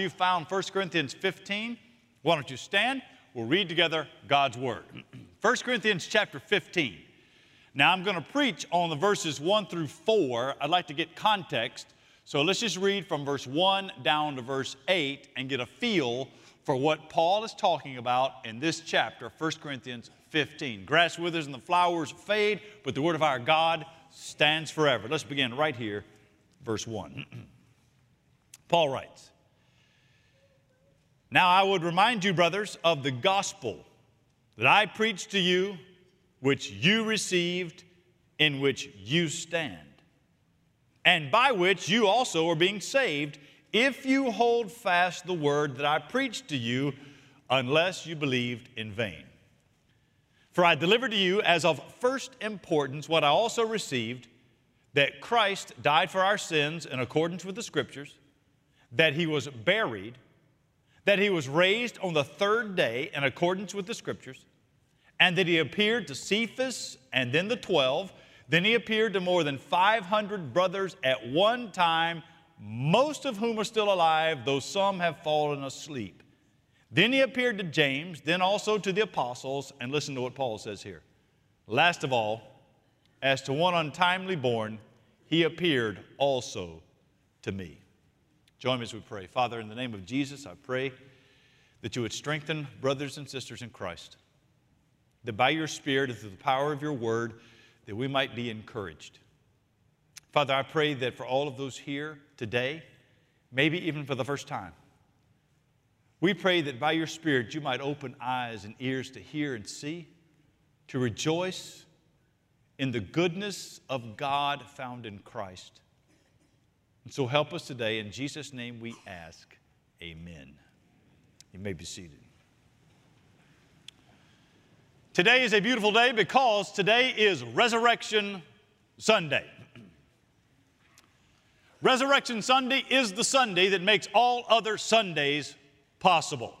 you found 1 Corinthians 15, why don't you stand? We'll read together God's Word. 1 Corinthians chapter 15. Now I'm going to preach on the verses 1 through 4. I'd like to get context. So let's just read from verse 1 down to verse 8 and get a feel for what Paul is talking about in this chapter, 1 Corinthians 15. Grass withers and the flowers fade, but the word of our God stands forever. Let's begin right here, verse 1. Paul writes Now I would remind you, brothers, of the gospel that I preached to you, which you received, in which you stand, and by which you also are being saved, if you hold fast the word that I preached to you, unless you believed in vain. For I delivered to you as of first importance what I also received that Christ died for our sins in accordance with the Scriptures, that he was buried, that he was raised on the third day in accordance with the Scriptures, and that he appeared to Cephas and then the twelve. Then he appeared to more than 500 brothers at one time, most of whom are still alive, though some have fallen asleep. Then he appeared to James, then also to the apostles, and listen to what Paul says here. Last of all, as to one untimely born, he appeared also to me. Join me as we pray. Father, in the name of Jesus, I pray that you would strengthen brothers and sisters in Christ, that by your Spirit and through the power of your word, that we might be encouraged. Father, I pray that for all of those here today, maybe even for the first time, we pray that by your Spirit you might open eyes and ears to hear and see, to rejoice in the goodness of God found in Christ. And so help us today. In Jesus' name we ask, Amen. You may be seated. Today is a beautiful day because today is Resurrection Sunday. Resurrection Sunday is the Sunday that makes all other Sundays possible.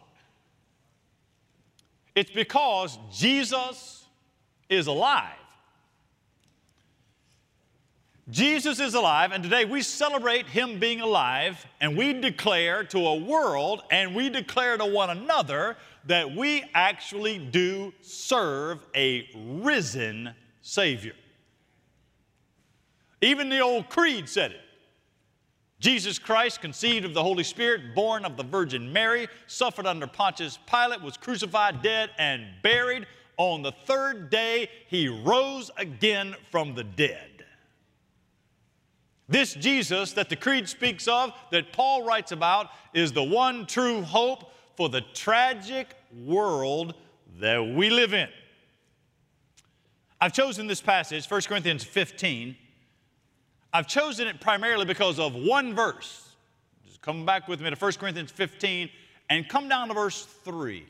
It's because Jesus is alive. Jesus is alive, and today we celebrate Him being alive, and we declare to a world and we declare to one another that we actually do serve a risen Savior. Even the old creed said it. Jesus Christ, conceived of the Holy Spirit, born of the Virgin Mary, suffered under Pontius Pilate, was crucified, dead, and buried. On the third day, he rose again from the dead. This Jesus that the Creed speaks of, that Paul writes about, is the one true hope for the tragic world that we live in. I've chosen this passage, 1 Corinthians 15 I've chosen it primarily because of one verse. Just come back with me to 1 Corinthians 15 and come down to verse 3.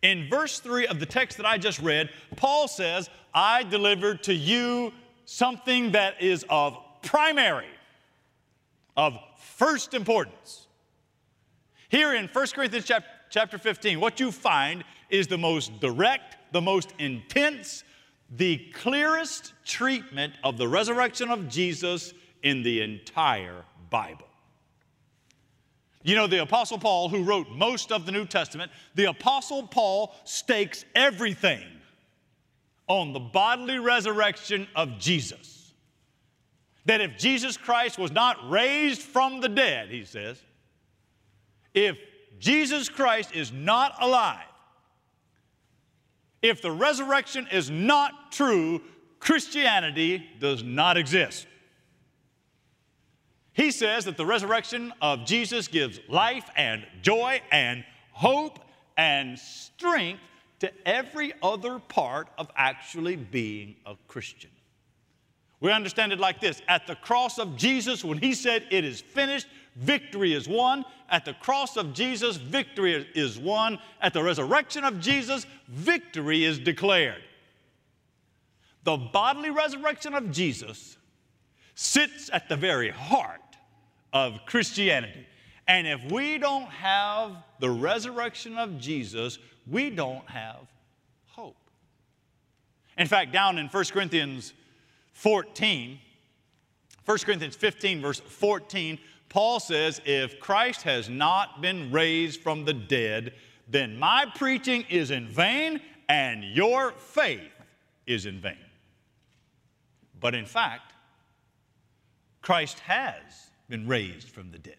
In verse 3 of the text that I just read, Paul says, I delivered to you something that is of primary, of first importance. Here in 1 Corinthians chapter 15, what you find is the most direct, the most intense, the clearest treatment of the resurrection of Jesus in the entire Bible. You know, the Apostle Paul, who wrote most of the New Testament, the Apostle Paul stakes everything on the bodily resurrection of Jesus. That if Jesus Christ was not raised from the dead, he says, if Jesus Christ is not alive, if the resurrection is not true, Christianity does not exist. He says that the resurrection of Jesus gives life and joy and hope and strength to every other part of actually being a Christian. We understand it like this At the cross of Jesus, when he said, It is finished, victory is won. At the cross of Jesus, victory is won. At the resurrection of Jesus, victory is declared. The bodily resurrection of Jesus sits at the very heart of Christianity. And if we don't have the resurrection of Jesus, we don't have hope. In fact, down in 1 Corinthians 14, 1 Corinthians 15, verse 14, Paul says, if Christ has not been raised from the dead, then my preaching is in vain and your faith is in vain. But in fact, Christ has been raised from the dead.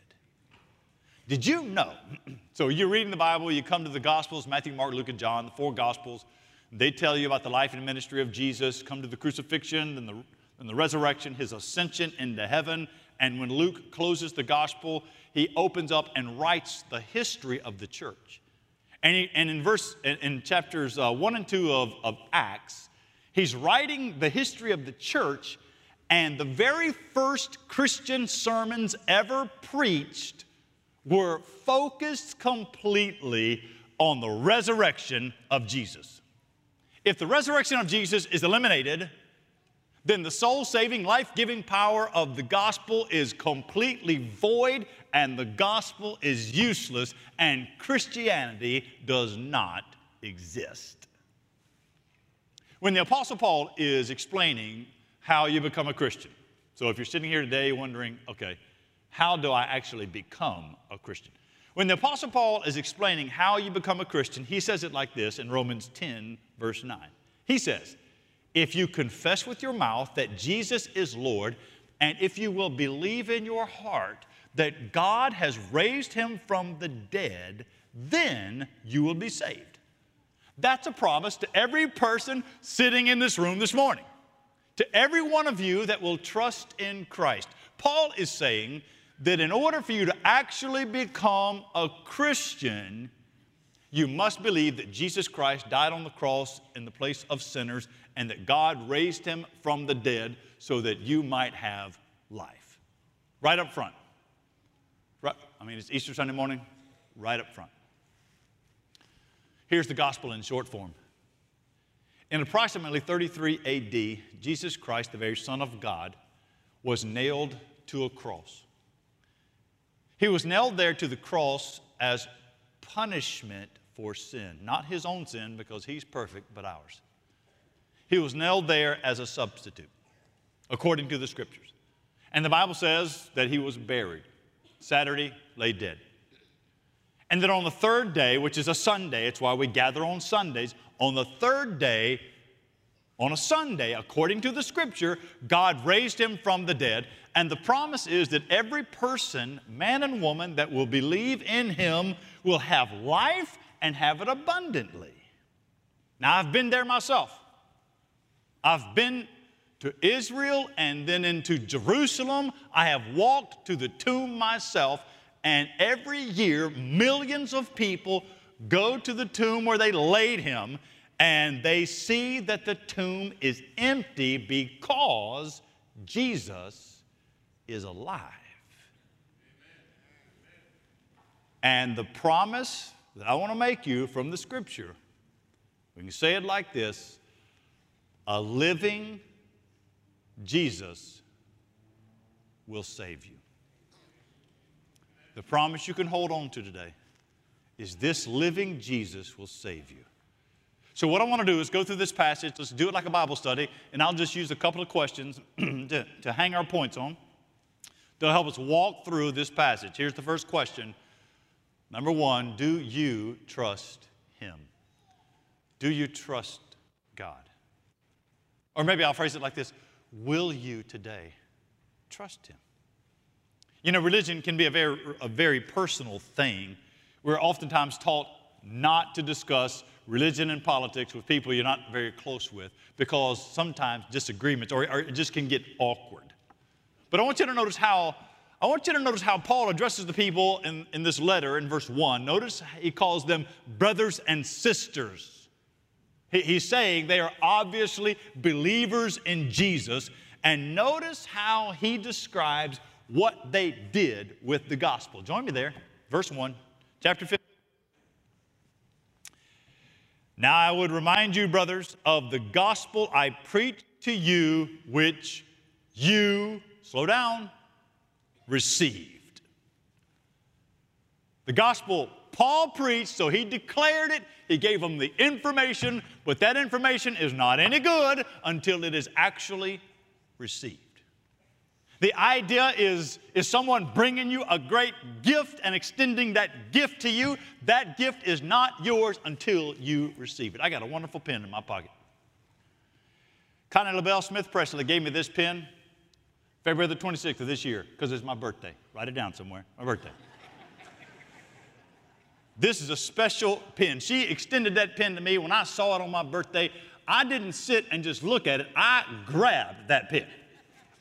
Did you know? so you're reading the Bible, you come to the Gospels Matthew, Mark, Luke, and John, the four Gospels. They tell you about the life and ministry of Jesus, come to the crucifixion and the, the resurrection, his ascension into heaven. And when Luke closes the Gospel, he opens up and writes the history of the church. And, he, and in verse, in, in chapters uh, 1 and 2 of, of Acts, he's writing the history of the church and the very first Christian sermons ever preached were focused completely on the resurrection of Jesus. If the resurrection of Jesus is eliminated, then the soul saving, life giving power of the gospel is completely void and the gospel is useless and Christianity does not exist. When the Apostle Paul is explaining how you become a Christian, so if you're sitting here today wondering, okay, how do I actually become a Christian? When the Apostle Paul is explaining how you become a Christian, he says it like this in Romans 10, verse 9. He says, If you confess with your mouth that Jesus is Lord, and if you will believe in your heart that God has raised him from the dead, then you will be saved. That's a promise to every person sitting in this room this morning, to every one of you that will trust in Christ. Paul is saying that in order for you to actually become a Christian, you must believe that Jesus Christ died on the cross in the place of sinners and that God raised him from the dead so that you might have life. Right up front. Right, I mean, it's Easter Sunday morning, right up front. Here's the gospel in short form. In approximately 33 AD, Jesus Christ, the very Son of God, was nailed to a cross. He was nailed there to the cross as punishment for sin, not his own sin because he's perfect, but ours. He was nailed there as a substitute, according to the scriptures. And the Bible says that he was buried. Saturday, lay dead. And then on the third day, which is a Sunday, it's why we gather on Sundays, on the third day, on a Sunday, according to the scripture, God raised him from the dead. And the promise is that every person, man and woman, that will believe in him will have life and have it abundantly. Now, I've been there myself. I've been to Israel and then into Jerusalem. I have walked to the tomb myself, and every year, millions of people go to the tomb where they laid him and they see that the tomb is empty because Jesus is alive. And the promise that I want to make you from the scripture, we can say it like this a living Jesus will save you. The promise you can hold on to today is this living Jesus will save you. So, what I want to do is go through this passage. Let's do it like a Bible study, and I'll just use a couple of questions to, to hang our points on to help us walk through this passage. Here's the first question Number one, do you trust Him? Do you trust God? Or maybe I'll phrase it like this Will you today trust Him? You know, religion can be a very, a very personal thing. We're oftentimes taught not to discuss religion and politics with people you're not very close with because sometimes disagreements or, or it just can get awkward. But I want you to notice how I want you to notice how Paul addresses the people in, in this letter in verse 1. Notice he calls them brothers and sisters. He, he's saying they are obviously believers in Jesus. And notice how he describes what they did with the gospel. Join me there, verse 1, chapter 15. Now I would remind you, brothers, of the gospel I preached to you, which you, slow down, received. The gospel Paul preached, so he declared it, he gave them the information, but that information is not any good until it is actually received. The idea is, is someone bringing you a great gift and extending that gift to you. That gift is not yours until you receive it. I got a wonderful pen in my pocket. Connie LaBelle Smith Presley gave me this pen February the 26th of this year because it's my birthday. Write it down somewhere. My birthday. this is a special pen. She extended that pen to me when I saw it on my birthday. I didn't sit and just look at it, I grabbed that pen.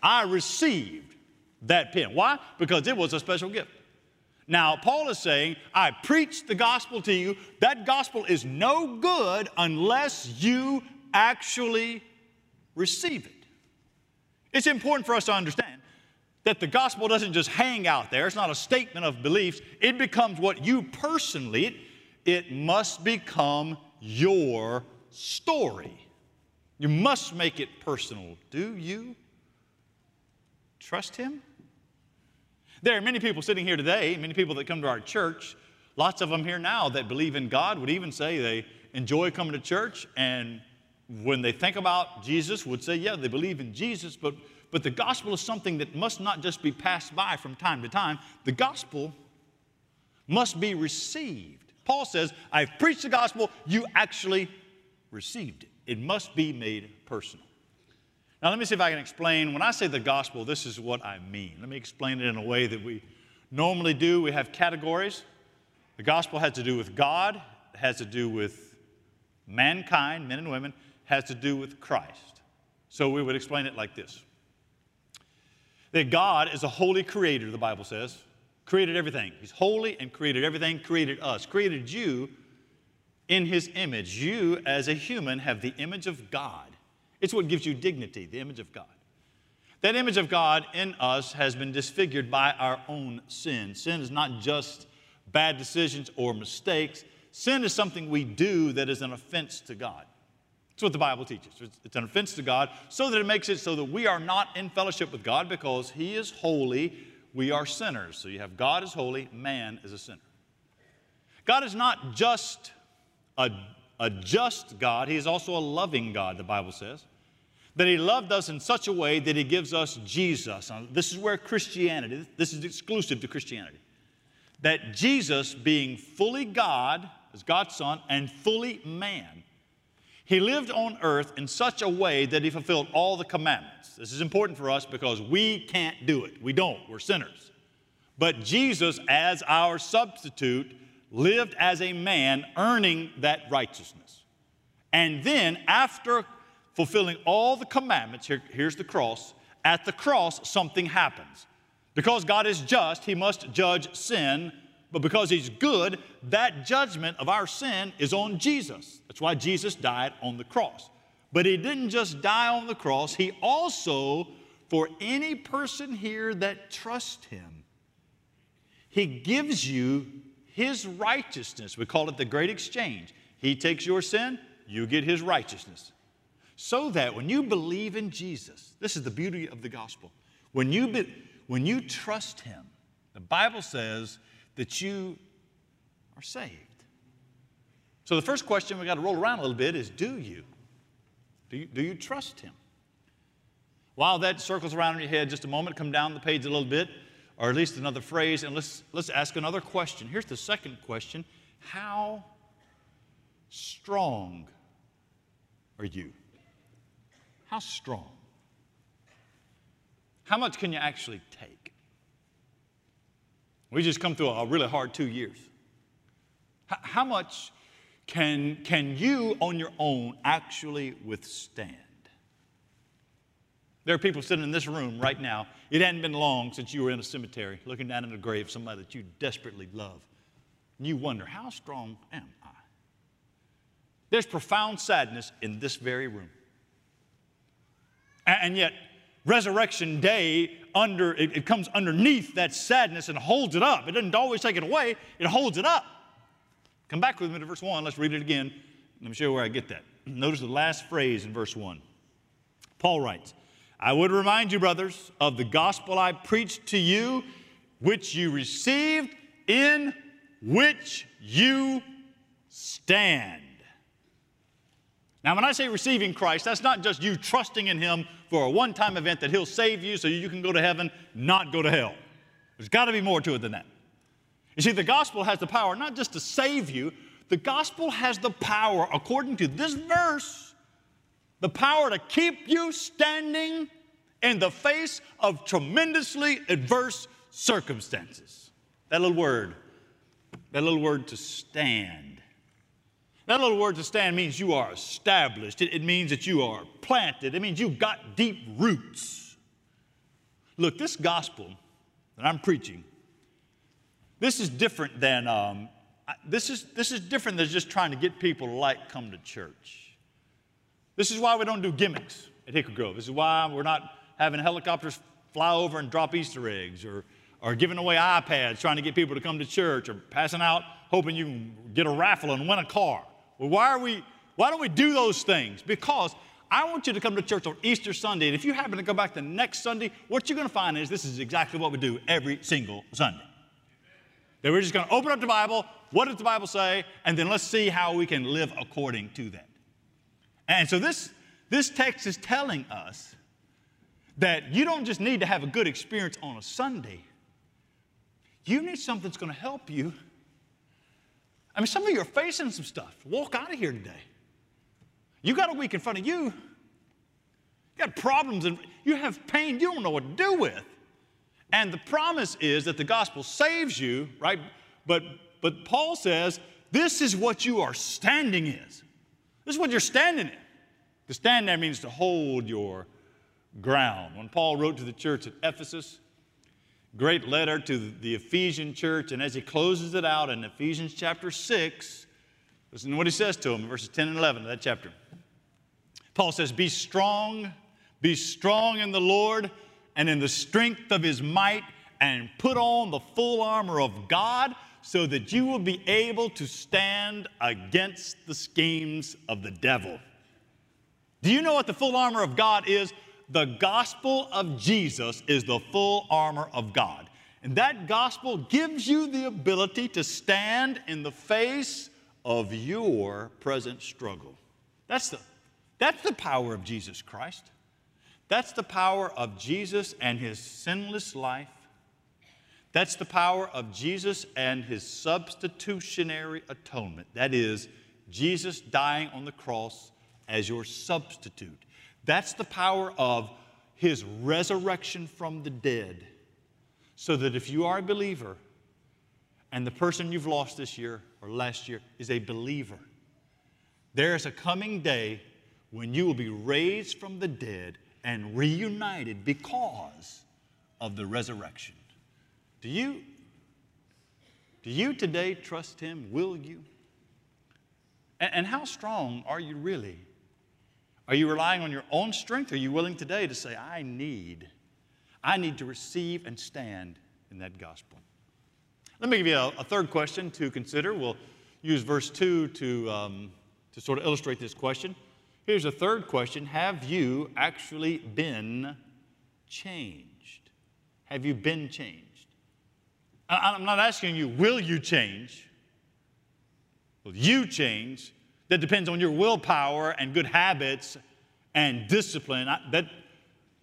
I received that pen. Why? Because it was a special gift. Now, Paul is saying, I preach the gospel to you. That gospel is no good unless you actually receive it. It's important for us to understand that the gospel doesn't just hang out there, it's not a statement of beliefs. It becomes what you personally, it, must become your story. You must make it personal. Do you trust Him? There are many people sitting here today, many people that come to our church, lots of them here now that believe in God would even say they enjoy coming to church and when they think about Jesus would say, yeah, they believe in Jesus, but, but the gospel is something that must not just be passed by from time to time. The gospel must be received. Paul says, I've preached the gospel, you actually received it. It must be made personal. Now, let me see if I can explain. When I say the gospel, this is what I mean. Let me explain it in a way that we normally do. We have categories. The gospel has to do with God, it has to do with mankind, men and women, has to do with Christ. So we would explain it like this that God is a holy creator, the Bible says, created everything. He's holy and created everything, created us, created you in his image. You, as a human, have the image of God. It's what gives you dignity, the image of God. That image of God in us has been disfigured by our own sin. Sin is not just bad decisions or mistakes, sin is something we do that is an offense to God. That's what the Bible teaches. It's an offense to God so that it makes it so that we are not in fellowship with God because He is holy, we are sinners. So you have God is holy, man is a sinner. God is not just a, a just God, He is also a loving God, the Bible says. That He loved us in such a way that He gives us Jesus. Now, this is where Christianity, this is exclusive to Christianity. That Jesus, being fully God, as God's Son, and fully man, he lived on earth in such a way that he fulfilled all the commandments. This is important for us because we can't do it. We don't, we're sinners. But Jesus, as our substitute, lived as a man, earning that righteousness. And then, after fulfilling all the commandments, here, here's the cross. At the cross, something happens. Because God is just, He must judge sin but because He's good, that judgment of our sin is on Jesus. That's why Jesus died on the cross. But He didn't just die on the cross, He also, for any person here that trusts Him, He gives you His righteousness. We call it the great exchange. He takes your sin, you get His righteousness. So that when you believe in Jesus, this is the beauty of the gospel. When you, be, when you trust Him, the Bible says, that you are saved. So the first question we got to roll around a little bit is do you? Do you, do you trust him? While that circles around in your head just a moment, come down the page a little bit, or at least another phrase, and let's, let's ask another question. Here's the second question How strong are you? How strong? How much can you actually take? We just come through a really hard two years. How much can, can you on your own actually withstand? There are people sitting in this room right now. It hadn't been long since you were in a cemetery looking down in the grave of somebody that you desperately love. And you wonder, how strong am I? There's profound sadness in this very room. And yet, resurrection day under it, it, comes underneath that sadness and holds it up. It doesn't always take it away it holds it up. Come back with me to verse 1 let's read it again. Let me show you where i get that. Notice the last phrase in verse 1 paul writes i would remind you brothers of the gospel i preached to you which you received in which you stand Now, when I say receiving Christ, that's not just you trusting in Him for a one time event that He'll save you so you can go to heaven, not go to hell. There's got to be more to it than that. You see, the gospel has the power not just to save you, the gospel has the power, according to this verse, the power to keep you standing in the face of tremendously adverse circumstances. That little word, that little word to stand. That little word to stand means you are established. It, it means that you are planted. It means you've got deep roots. Look, this gospel that I'm preaching, this is different than um, this is this is different than just trying to get people to like come to church. This is why we don't do gimmicks at Hickory Grove. This is why we're not having helicopters fly over and drop Easter eggs or, or giving away iPads trying to get people to come to church or passing out hoping you can get a raffle and win a car. Well, why are we, why don't we do those things? Because I want you to come to church on Easter Sunday, and if you happen to go back the next Sunday, what you're going to find is this is exactly what we do every single Sunday. That we're just going to open up the Bible, what does the Bible say, and then let's see how we can live according to that. And so this, this text is telling us that you don't just need to have a good experience on a Sunday, you need something that's going to help you. I mean, some of you are facing some stuff. Walk out of here today. You got a week in front of you. You got problems and you have pain you don't know what to do with. And the promise is that the gospel saves you, right? But but Paul says this is what you are standing is. This is what you're standing in. To stand there means to hold your ground. When Paul wrote to the church at Ephesus, great letter to the Ephesian church, and as he closes it out in Ephesians chapter 6, listen to what he says to them, in verses 10 and 11 of that chapter. Paul says, Be strong, be strong in the Lord and in the strength of his might, and put on the full armor of God so that you will be able to stand against the schemes of the devil. Do you know what the full armor of God is? The gospel of Jesus is the full armor of God. And that gospel gives you the ability to stand in the face of your present struggle. That's the, that's the power of Jesus Christ. That's the power of Jesus and his sinless life. That's the power of Jesus and his substitutionary atonement. That is, Jesus dying on the cross as your substitute. That's the power of his resurrection from the dead. So that if you are a believer and the person you've lost this year or last year is a believer, there is a coming day when you will be raised from the dead and reunited because of the resurrection. Do you, do you today trust him? Will you? And, how strong are you really? Are you relying on your own strength? Are you willing today to say, I need, I need to receive and stand in that gospel? Let me give you a, a third question to consider. We'll use verse 2 to, um, to sort of illustrate this question. Here's a third question Have you actually been changed? Have you been changed? I'm not asking you, will you change? Will you change? That depends on your willpower and good habits and discipline. that,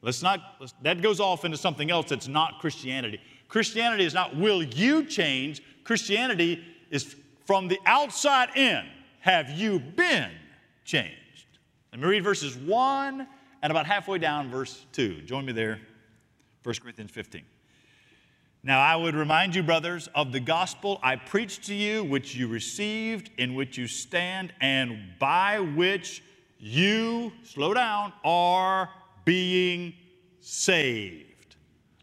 let's not, let's, that goes off into something else that's not Christianity. Christianity is not will you change, Christianity is from the outside in. Have you been changed? Let me read verses 1 and about halfway down, verse 2. Join me there, 1 Corinthians 15. Now, I would remind you, brothers, of the gospel I preached to you, which you received, in which you stand, and by which you, slow down, are being saved.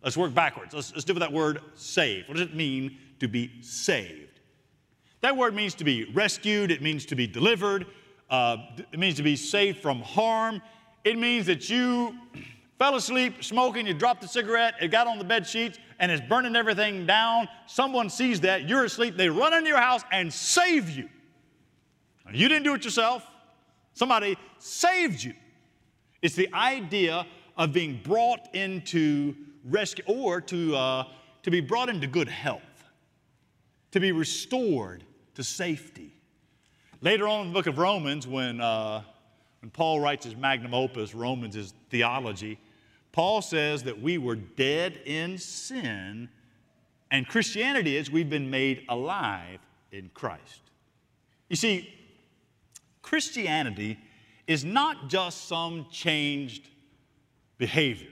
Let's work backwards. Let's, let's do with that word saved. What does it mean to be saved? That word means to be rescued, it means to be delivered, uh, it means to be saved from harm. It means that you fell asleep smoking, you dropped the cigarette, it got on the bed sheets, and is burning everything down. Someone sees that, you're asleep, they run into your house and save you. You didn't do it yourself, somebody saved you. It's the idea of being brought into rescue or to, uh, to be brought into good health, to be restored to safety. Later on in the book of Romans, when, uh, when Paul writes his magnum opus, Romans, his theology, Paul says that we were dead in sin, and Christianity is we've been made alive in Christ. You see, Christianity is not just some changed behavior.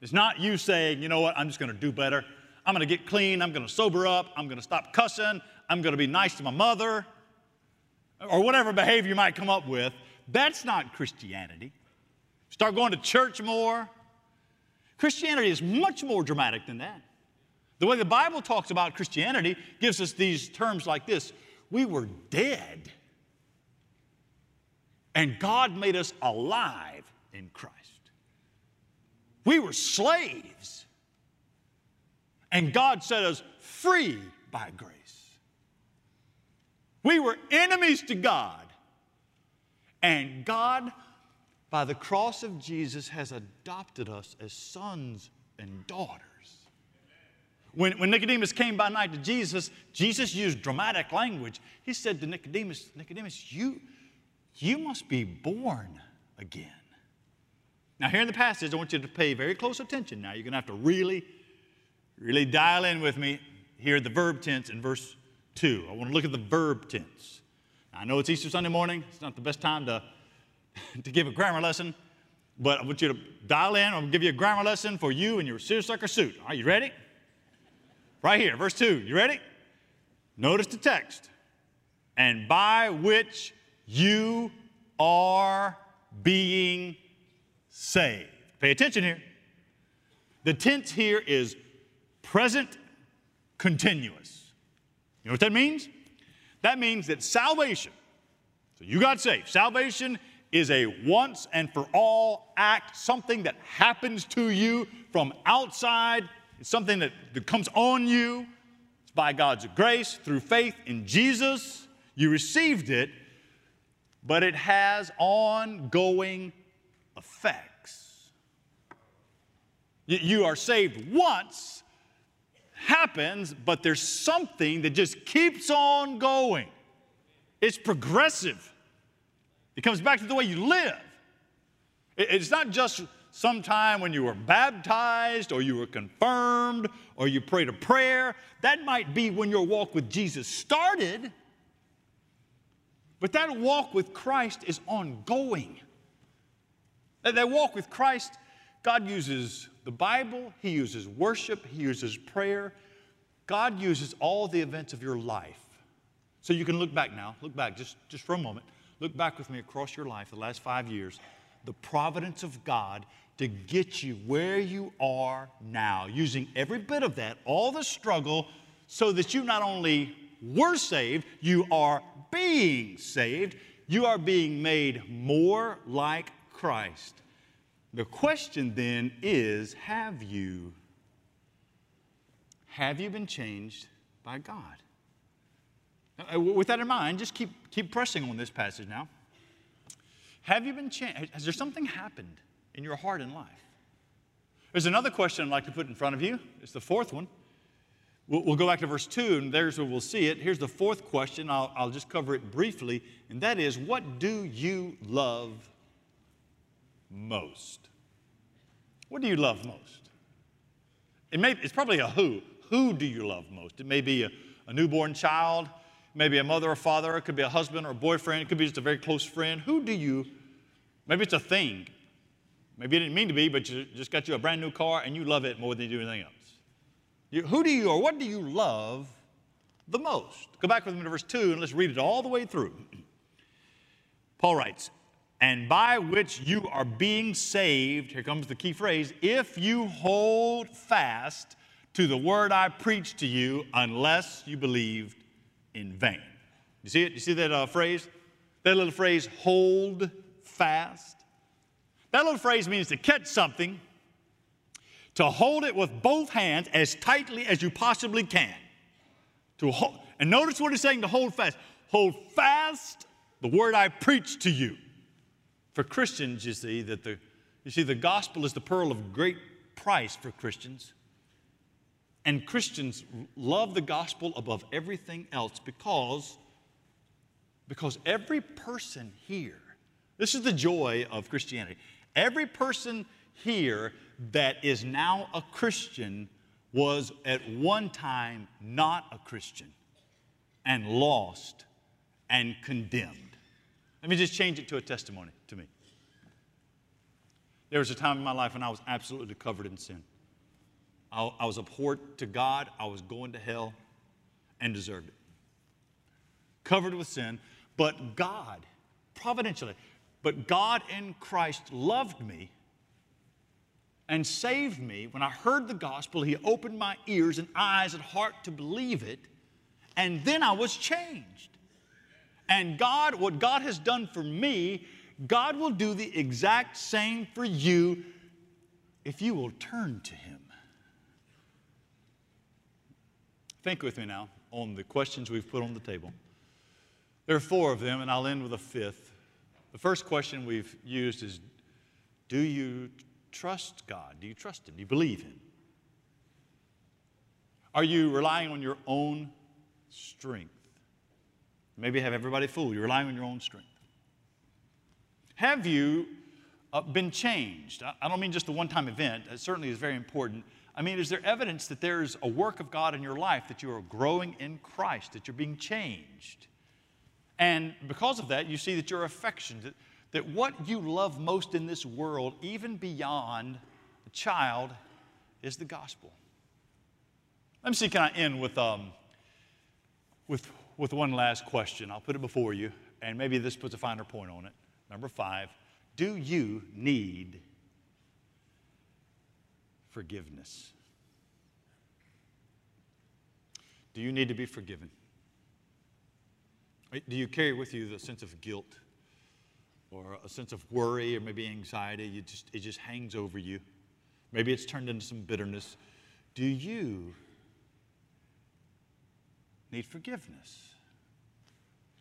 It's not you saying, you know what, I'm just going to do better. I'm going to get clean. I'm going to sober up. I'm going to stop cussing. I'm going to be nice to my mother. Or whatever behavior you might come up with. That's not Christianity. Start going to church more. Christianity is much more dramatic than that. The way the Bible talks about Christianity gives us these terms like this We were dead, and God made us alive in Christ. We were slaves, and God set us free by grace. We were enemies to God, and God, by the cross of Jesus, has adopted us as sons and daughters. When, when Nicodemus came by night to Jesus, Jesus used dramatic language. He said to Nicodemus, Nicodemus, you, you must be born again. Now, here in the passage, I want you to pay very close attention now. You're going to have to really, really dial in with me here, the verb tense in verse 2. I want to look at the verb tense. I know it's Easter Sunday morning. It's not the best time to, to give a grammar lesson, but I want you to dial in. To give you a grammar lesson for you and your seersucker suit. Are you ready? Right here, verse 2. You ready? Notice the text. And by which you are being saved. Pay attention here. The tense here is present continuous. You know what that means? That means that salvation, so you got saved. Salvation is a once and for all act, something that happens to you from outside. It's something that, that comes on you. It's by God's grace through faith in Jesus. You received it, but it has ongoing effects. You are saved once, happens, but there's something that just keeps on going. It's progressive. It comes back to the way you live. It's not just sometime when you were baptized or you were confirmed or you prayed a prayer. That might be when your walk with Jesus started. But that walk with Christ is ongoing. That walk with Christ, God uses the Bible, He uses worship, He uses prayer. God uses all the events of your life. So you can look back now, look back just, just for a moment. Look back with me across your life, the last five years. The providence of God to get you where you are now, using every bit of that, all the struggle, so that you not only were saved, you are being saved. You are being made more like Christ. The question then is have you? Have you been changed by God? Uh, with that in mind, just keep, keep pressing on this passage now. Have you been changed? Has there something happened in your heart and life? There's another question I'd like to put in front of you. It's the fourth one. We'll, we'll go back to verse 2, and there's where we'll see it. Here's the fourth question. I'll, I'll just cover it briefly, and that is what do you love most? What do you love most? It may, it's probably a who. Who do you love most? It may be a, a newborn child, maybe a mother or father, it could be a husband or a boyfriend, it could be just a very close friend. Who do you, maybe it's a thing. Maybe it didn't mean to be, but you just got you a brand new car and you love it more than you do anything else. You, who do you or what do you love the most? Go back with me to verse 2 and let's read it all the way through. Paul writes, and by which you are being saved, here comes the key phrase, if you hold fast to the word I preached to you, unless you believed in vain. You see it? You see that uh, phrase? That little phrase, hold fast. That little phrase means to catch something, to hold it with both hands as tightly as you possibly can. To hold, and notice what he's saying to hold fast. Hold fast the word I preach to you. For Christians, you see, that the, you see, the gospel is the pearl of great price for Christians. And Christians love the gospel above everything else because, because every person here, This is the joy of Christianity. Every person here that is now a Christian was at one time not a Christian and lost and condemned. Let me just change it to a testimony to me. There was a time in my life when I was absolutely covered in sin. I, I was abhorred to God, I was going to hell, and deserved it. Covered with sin, but God, providentially, but God in Christ loved me and saved me. When I heard the gospel, He opened my ears and eyes and heart to believe it, and then I was changed. And God, what God has done for me, God will do the exact same for you if you will turn to Him. Think with me now on the questions we've put on the table. There are four of them, and I'll end with a fifth. The first question we've used is Do you trust God? Do you trust Him? Do you believe Him? Are you relying on your own strength? Maybe have everybody fooled. You're relying on your own strength. Have you uh, been changed? I, I don't mean just the one time event, it certainly is very important. I mean, is there evidence that there's a work of God in your life, that you are growing in Christ, that you're being changed? And because of that, you see that your affection, that, that what you love most in this world, even beyond a child, is the gospel. Let me see, can I end with, um, with, with one last question? I'll put it before you, and maybe this puts a finer point on it. Number five, do you need forgiveness? Do you need to be forgiven? Do you carry with you the sense of guilt or a sense of worry or maybe anxiety? You just, it just hangs over you. Maybe it's turned into some bitterness. Do you need forgiveness?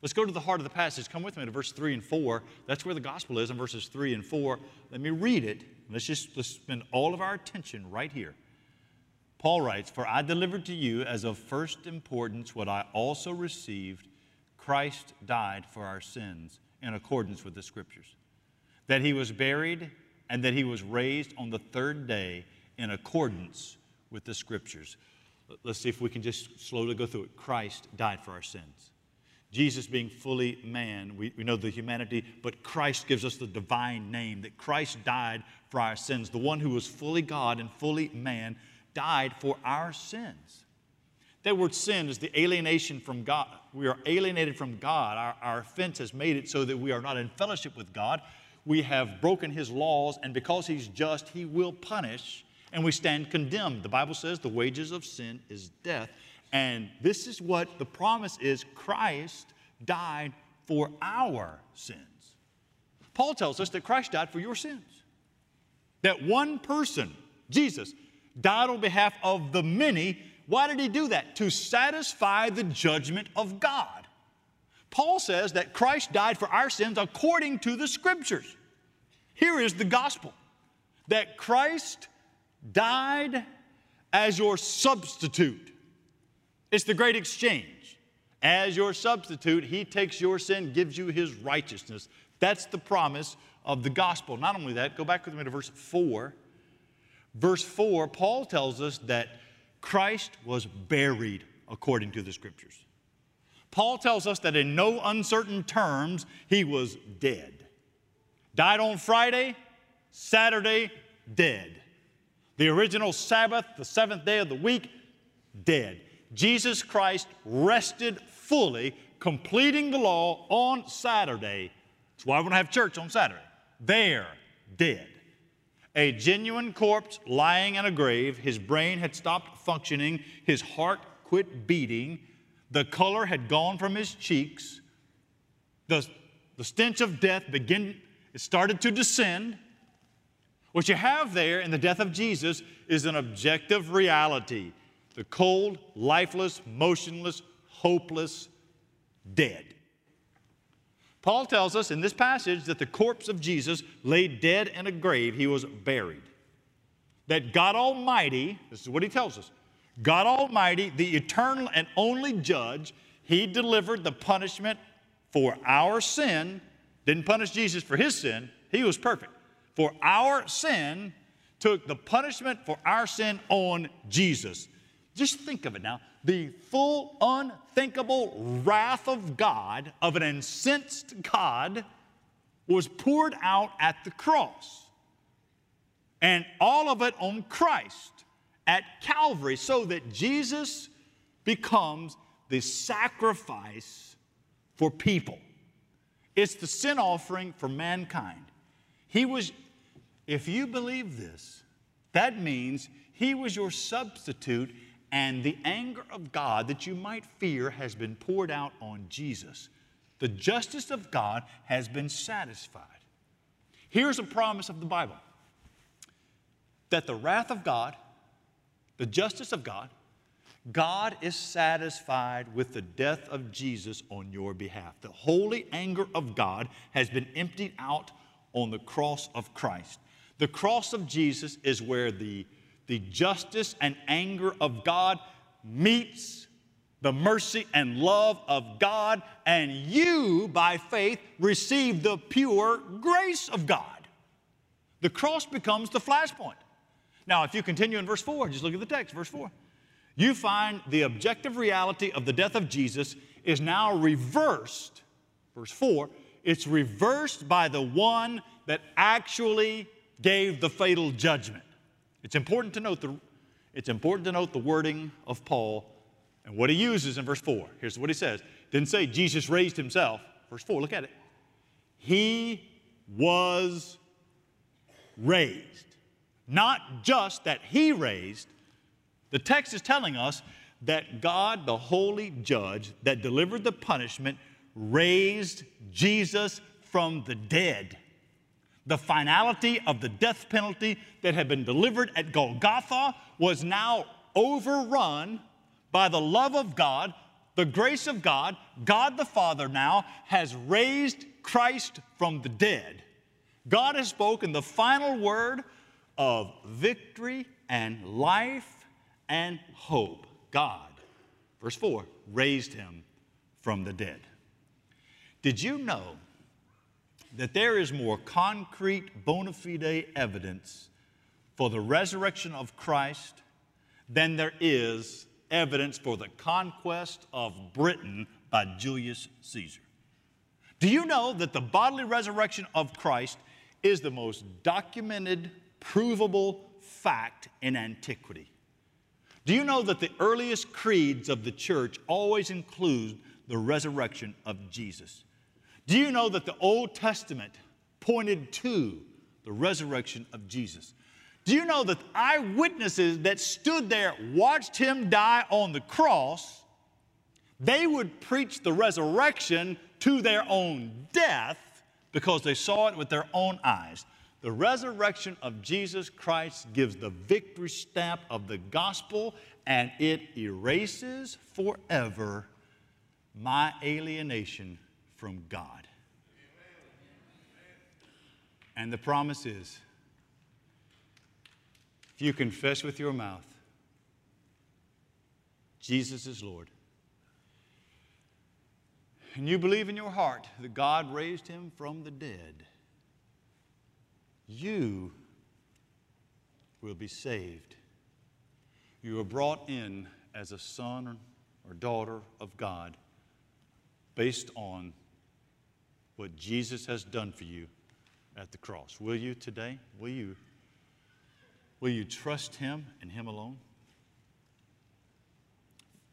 Let's go to the heart of the passage. Come with me to verse 3 and 4. That's where the gospel is in verses 3 and 4. Let me read it. Let's just let's spend all of our attention right here. Paul writes, For I delivered to you as of first importance what I also received Christ died for our sins in accordance with the scriptures, that he was buried, and that he was raised on the third day in accordance with the scriptures. Let's see if we can just slowly go through it. Christ died for our sins. Jesus being fully man, we, we know the humanity, but Christ gives us the divine name that Christ died for our sins. The one who was fully God and fully man died for our sins. That word sin is the alienation from God. We are alienated from God. Our, our offense has made it so that we are not in fellowship with God. We have broken His laws, and because He's just, He will punish, and we stand condemned. The Bible says the wages of sin is death. And this is what the promise is Christ died for our sins. Paul tells us that Christ died for your sins. That one person, Jesus, died on behalf of the many. Why did he do that? To satisfy the judgment of God. Paul says that Christ died for our sins according to the scriptures. Here is the gospel that Christ died as your substitute it's the great exchange. As your substitute, he takes your sin, gives you his righteousness. That's the promise of the gospel. Not only that, go back with me to verse 4. Verse 4, Paul tells us that Christ was buried according to the scriptures. Paul tells us that in no uncertain terms, he was dead. Died on Friday, Saturday, dead. The original Sabbath, the seventh day of the week, dead. Jesus Christ rested fully, completing the law on Saturday. That's why we don't have church on Saturday. There, dead. A genuine corpse lying in a grave. His brain had stopped functioning. His heart quit beating. The color had gone from his cheeks. The, the stench of death began, it started to descend. What you have there in the death of Jesus is an objective reality the cold, lifeless, motionless, hopeless, dead. Paul tells us in this passage that the corpse of Jesus lay dead in a grave, he was buried. That God Almighty, this is what he tells us God Almighty, the eternal and only judge, he delivered the punishment for our sin Didn't punish Jesus for his sin, he was perfect. For our sin, took the punishment for our sin on Jesus. Just think of it now. The full, unthinkable wrath of God, of an incensed God, was poured out at the cross. And all of it on Christ at Calvary, so that Jesus becomes the sacrifice for people. It's the sin offering for mankind. He was, if you believe this, that means he was your substitute, and the anger of God that you might fear has been poured out on Jesus. The justice of God has been satisfied. Here's a promise of the Bible that the wrath of God, the justice of God, God is satisfied with the death of Jesus on your behalf. The holy anger of God has been emptied out on the cross of Christ. The cross of Jesus is where the, the justice and anger of God meets the mercy and love of God, and you, by faith, receive the pure grace of God. The cross becomes the flashpoint. Now, if you continue in verse 4, just look at the text, verse 4. You find the objective reality of the death of Jesus is now reversed. Verse 4 it's reversed by the one that actually gave the fatal judgment. It's important to note the, it's important to note the wording of Paul and what he uses in verse 4. Here's what he says. Didn't say Jesus raised himself. Verse 4, look at it. He was raised. Not just that he raised, the text is telling us that God, the holy judge that delivered the punishment, raised Jesus from the dead. The finality of the death penalty that had been delivered at Golgotha was now overrun by the love of God, the grace of God. God the Father now has raised Christ from the dead. God has spoken the final word of victory and life and hope. God, verse 4, raised him from the dead. Did you know that there is more concrete bona fide evidence for the resurrection of Christ than there is evidence for the conquest of Britain by Julius Caesar? Do you know that the bodily resurrection of Christ is the most documented, provable fact in antiquity? Do you know that the earliest creeds of the church always include the resurrection of Jesus? Do you know that the Old Testament pointed to the resurrection of Jesus? Do you know that eyewitnesses that stood there, watched him die on the cross, they would preach the resurrection to their own death because they saw it with their own eyes. The resurrection of Jesus Christ gives the victory stamp of the gospel and it erases forever my alienation from God. And the promise is if you confess with your mouth Jesus is Lord, and you believe in your heart that God raised him from the dead, you will be saved. You are brought in as a son or daughter of God based on what Jesus has done for you at the cross. Will you today? Will you? Will you trust Him and Him alone?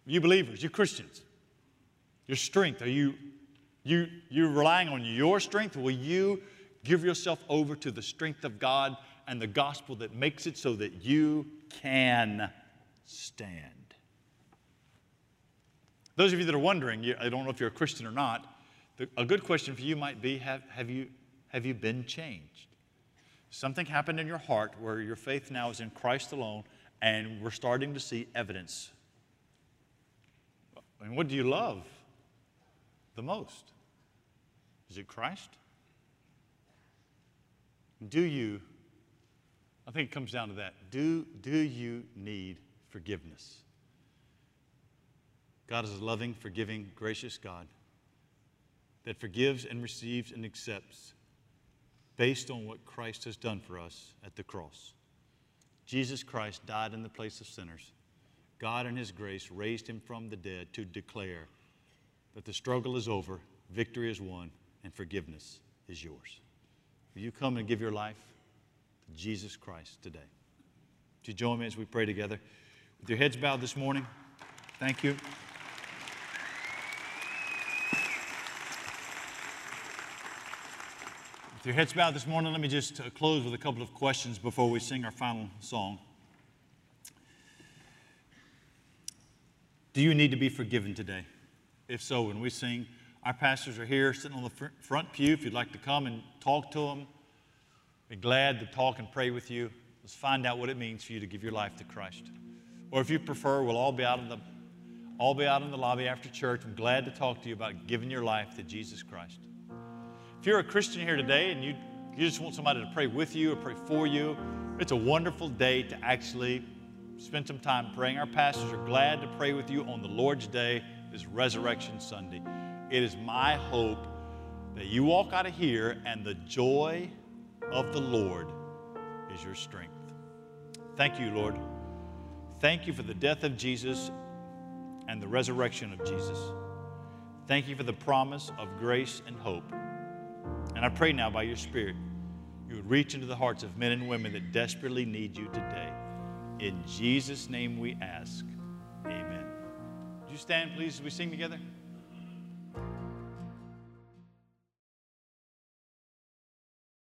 You believers, you Christians, your strength, are you you you relying on your strength? Will you give yourself over to the strength of God and the gospel that makes it so that you can stand? Those of you that are wondering, I don't know if you're a Christian or not, a good question for you might be have, have, you, have you been changed? Something happened in your heart where your faith now is in Christ alone, and we're starting to see evidence. I mean, what do you love the most? Is it Christ? Do you, I think it comes down to that, do, do you need forgiveness? God is a loving, forgiving, gracious God that forgives and receives and accepts based on what Christ has done for us at the cross. Jesus Christ died in the place of sinners. God, in His grace, raised Him from the dead to declare that the struggle is over, victory is won, and forgiveness is yours. Will you come and give your life to Jesus Christ today? Would you join me as we pray together? With your heads bowed this morning, thank you. Your heads bowed this morning, let me just uh, close with a couple of questions before we sing our final song. Do you need to be forgiven today? If so, when we sing, our pastors are here sitting on the front pew. If you'd like to come and talk to them, be glad to talk and pray with you. Let's find out what it means for you to give your life to Christ. Or if you prefer, we'll all be out in the all be out in the lobby after church. I'm glad to talk to you about giving your life to Jesus Christ. If you're a Christian here today and you, you just want somebody to pray with you or pray for you, it's a wonderful day to actually spend some time praying. Our pastors are glad to pray with you on the Lord's Day, this Resurrection Sunday. It is my hope that you walk out of here and the joy of the Lord is your strength. Thank you, Lord. Thank you for the death of Jesus and the resurrection of Jesus. Thank you for the promise of grace and hope. And I pray now by your Spirit, you would reach into the hearts of men and women that desperately need you today. In Jesus' name we ask. Amen. Would you stand, please, as we sing together?